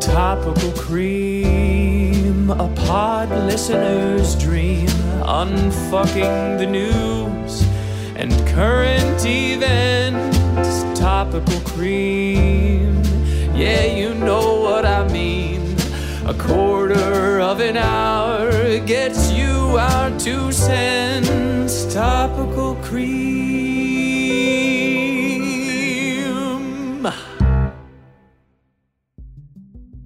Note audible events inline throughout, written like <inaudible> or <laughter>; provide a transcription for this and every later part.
Topical cream, a pod listener's dream. Unfucking the news and current events. Topical cream, yeah, you know what I mean. A quarter of an hour gets you our two cents. Topical cream.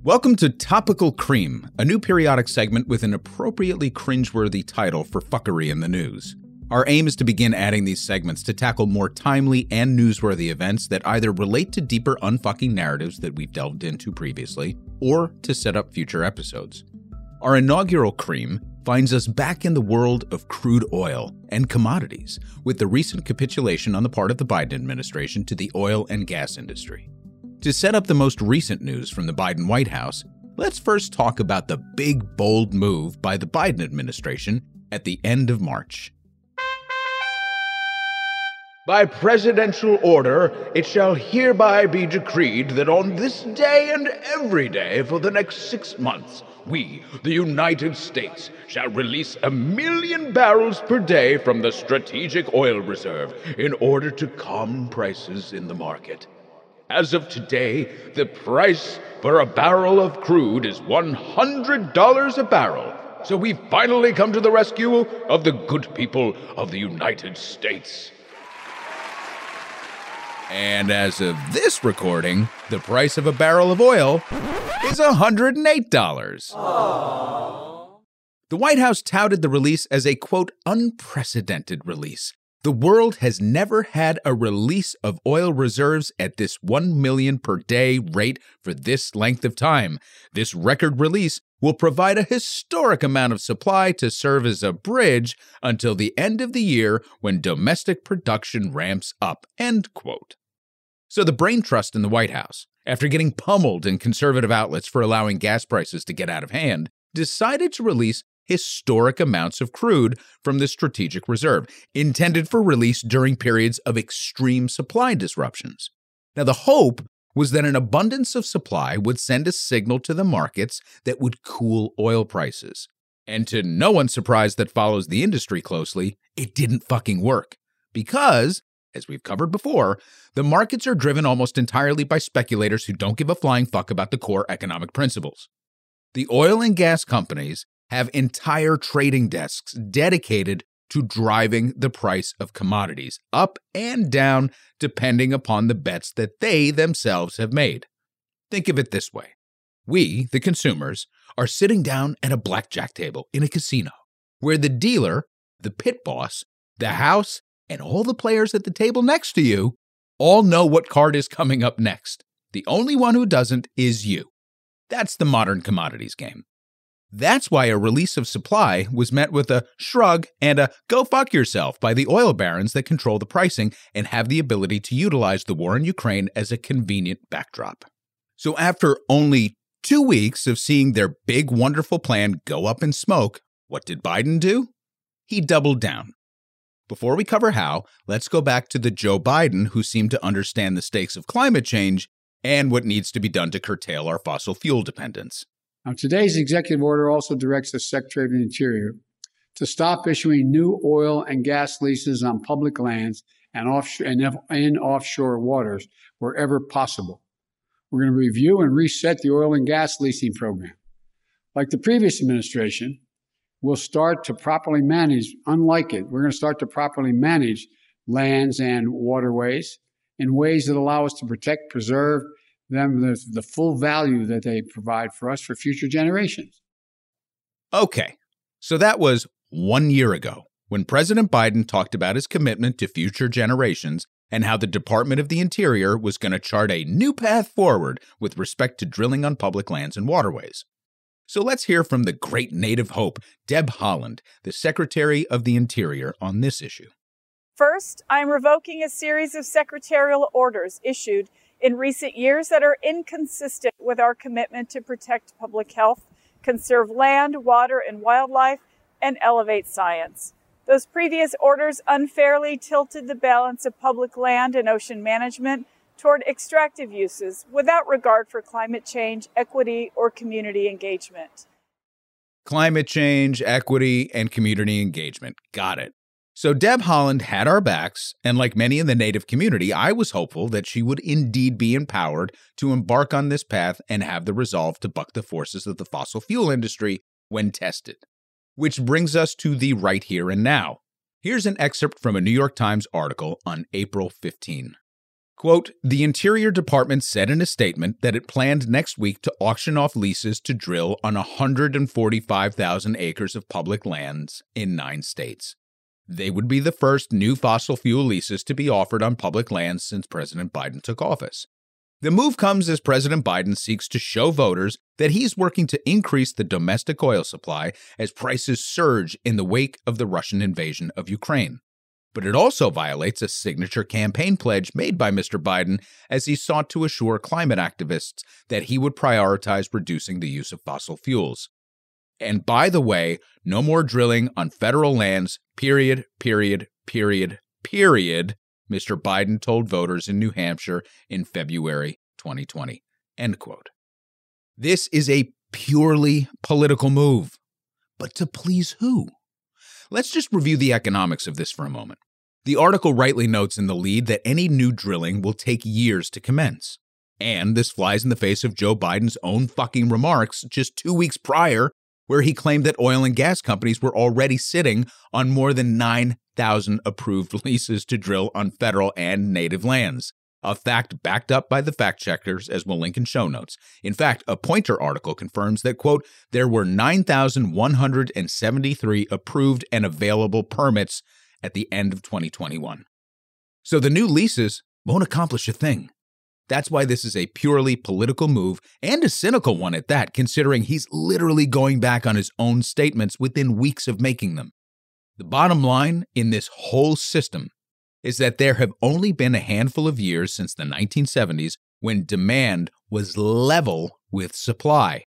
Welcome to Topical Cream, a new periodic segment with an appropriately cringeworthy title for fuckery in the news. Our aim is to begin adding these segments to tackle more timely and newsworthy events that either relate to deeper unfucking narratives that we've delved into previously, or to set up future episodes. Our inaugural Cream finds us back in the world of crude oil and commodities, with the recent capitulation on the part of the Biden administration to the oil and gas industry. To set up the most recent news from the Biden White House, let's first talk about the big, bold move by the Biden administration at the end of March. By presidential order, it shall hereby be decreed that on this day and every day for the next six months, we, the United States, shall release a million barrels per day from the Strategic Oil Reserve in order to calm prices in the market. As of today, the price for a barrel of crude is $100 a barrel. So we finally come to the rescue of the good people of the United States. And as of this recording, the price of a barrel of oil is $108. The White House touted the release as a quote, unprecedented release. The world has never had a release of oil reserves at this 1 million per day rate for this length of time. This record release will provide a historic amount of supply to serve as a bridge until the end of the year when domestic production ramps up. End quote. So the brain trust in the White House, after getting pummeled in conservative outlets for allowing gas prices to get out of hand, decided to release historic amounts of crude from the strategic reserve, intended for release during periods of extreme supply disruptions. Now, the hope was that an abundance of supply would send a signal to the markets that would cool oil prices. And to no one's surprise that follows the industry closely, it didn't fucking work. Because, as we've covered before, the markets are driven almost entirely by speculators who don't give a flying fuck about the core economic principles. The oil and gas companies have entire trading desks dedicated to driving the price of commodities up and down depending upon the bets that they themselves have made. Think of it this way we, the consumers, are sitting down at a blackjack table in a casino where the dealer, the pit boss, the house, and all the players at the table next to you all know what card is coming up next. The only one who doesn't is you. That's the modern commodities game. That's why a release of supply was met with a shrug and a go fuck yourself by the oil barons that control the pricing and have the ability to utilize the war in Ukraine as a convenient backdrop. So, after only two weeks of seeing their big, wonderful plan go up in smoke, what did Biden do? He doubled down. Before we cover how, let's go back to the Joe Biden who seemed to understand the stakes of climate change and what needs to be done to curtail our fossil fuel dependence. Now, today's executive order also directs the Secretary of the Interior to stop issuing new oil and gas leases on public lands and, offshore, and in offshore waters wherever possible. We're going to review and reset the oil and gas leasing program. Like the previous administration, we'll start to properly manage, unlike it, we're going to start to properly manage lands and waterways in ways that allow us to protect, preserve them the, the full value that they provide for us for future generations. Okay, so that was one year ago when President Biden talked about his commitment to future generations and how the Department of the Interior was going to chart a new path forward with respect to drilling on public lands and waterways. So let's hear from the great native hope, Deb Haaland, the Secretary of the Interior, on this issue. First, I am revoking a series of secretarial orders issued in recent years that are inconsistent with our commitment to protect public health, conserve land, water, and wildlife, and elevate science. Those previous orders unfairly tilted the balance of public land and ocean management toward extractive uses without regard for climate change, equity, or community engagement. Climate change, equity, and community engagement. Got it. So Deb Haaland had our backs, and like many in the Native community, I was hopeful that she would indeed be empowered to embark on this path and have the resolve to buck the forces of the fossil fuel industry when tested. Which brings us to the right here and now. Here's an excerpt from a New York Times article on April 15. Quote The Interior Department said in a statement that it planned next week to auction off leases to drill on 145,000 acres of public lands in nine states. They would be the first new fossil fuel leases to be offered on public lands since President Biden took office. The move comes as President Biden seeks to show voters that he's working to increase the domestic oil supply as prices surge in the wake of the Russian invasion of Ukraine. But it also violates a signature campaign pledge made by Mr. Biden as he sought to assure climate activists that he would prioritize reducing the use of fossil fuels. And by the way, no more drilling on federal lands, period, period, period, period, Mr. Biden told voters in New Hampshire in February 2020. End quote. This is a purely political move. But to please who? Let's just review the economics of this for a moment. The article rightly notes in the lead that any new drilling will take years to commence. And this flies in the face of Joe Biden's own fucking remarks just two weeks prior where he claimed that oil and gas companies were already sitting on more than 9,000 approved <laughs> leases to drill on federal and native lands. A fact backed up by the fact checkers, as we'll link in show notes. In fact, a Poynter article confirms that, quote, there were 9,173 approved and available permits at the end of 2021. So the new leases won't accomplish a thing. That's why this is a purely political move and a cynical one at that, considering he's literally going back on his own statements within weeks of making them. The bottom line in this whole system is that there have only been a handful of years since the 1970s when demand was level with supply.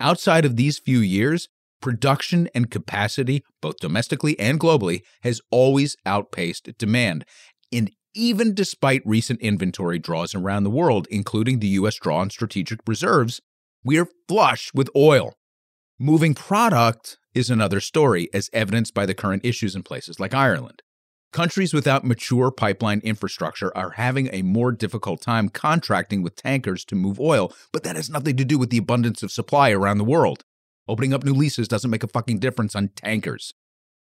Outside of these few years, production and capacity, both domestically and globally, has always outpaced demand. And even despite recent inventory draws around the world, including the U.S. draw on strategic reserves, we're flush with oil. Moving product is another story, as evidenced by the current issues in places like Ireland. Countries without mature pipeline infrastructure are having a more difficult time contracting with tankers to move oil, but that has nothing to do with the abundance of supply around the world. Opening up new leases doesn't make a fucking difference on tankers.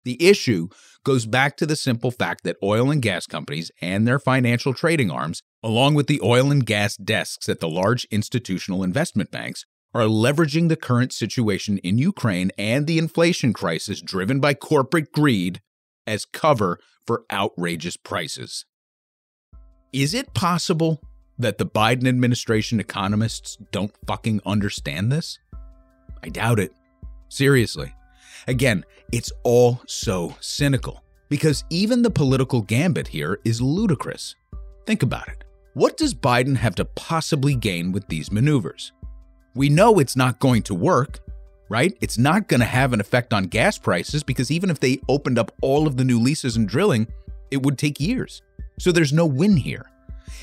The issue goes back to the simple fact that oil and gas companies and their financial trading arms, along with the oil and gas desks at the large institutional investment banks, are leveraging the current situation in Ukraine and the inflation crisis driven by corporate greed as cover for outrageous prices. Is it possible that the Biden administration economists don't fucking understand this? I doubt it. Seriously. Again, it's all so cynical because even the political gambit here is ludicrous. Think about it. What does Biden have to possibly gain with these maneuvers? We know it's not going to work, right? It's not going to have an effect on gas prices because even if they opened up all of the new leases and drilling, it would take years. So there's no win here.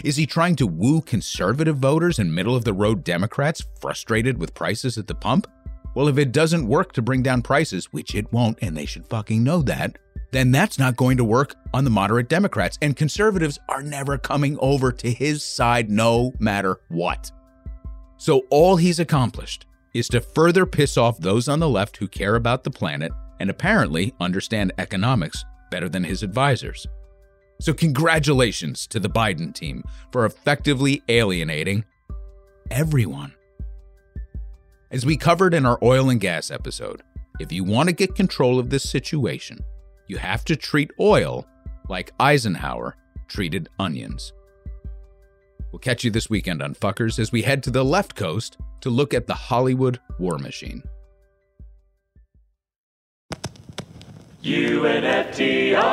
Is he trying to woo conservative voters and middle of the road Democrats frustrated with prices at the pump? Well, if it doesn't work to bring down prices, which it won't, and they should fucking know that, then that's not going to work on the moderate Democrats. And conservatives are never coming over to his side no matter what. So all he's accomplished is to further piss off those on the left who care about the planet and apparently understand economics better than his advisors. So, congratulations to the Biden team for effectively alienating everyone. As we covered in our oil and gas episode, if you want to get control of this situation, you have to treat oil like Eisenhower treated onions. We'll catch you this weekend on Fuckers as we head to the left coast to look at the Hollywood war machine. FDR.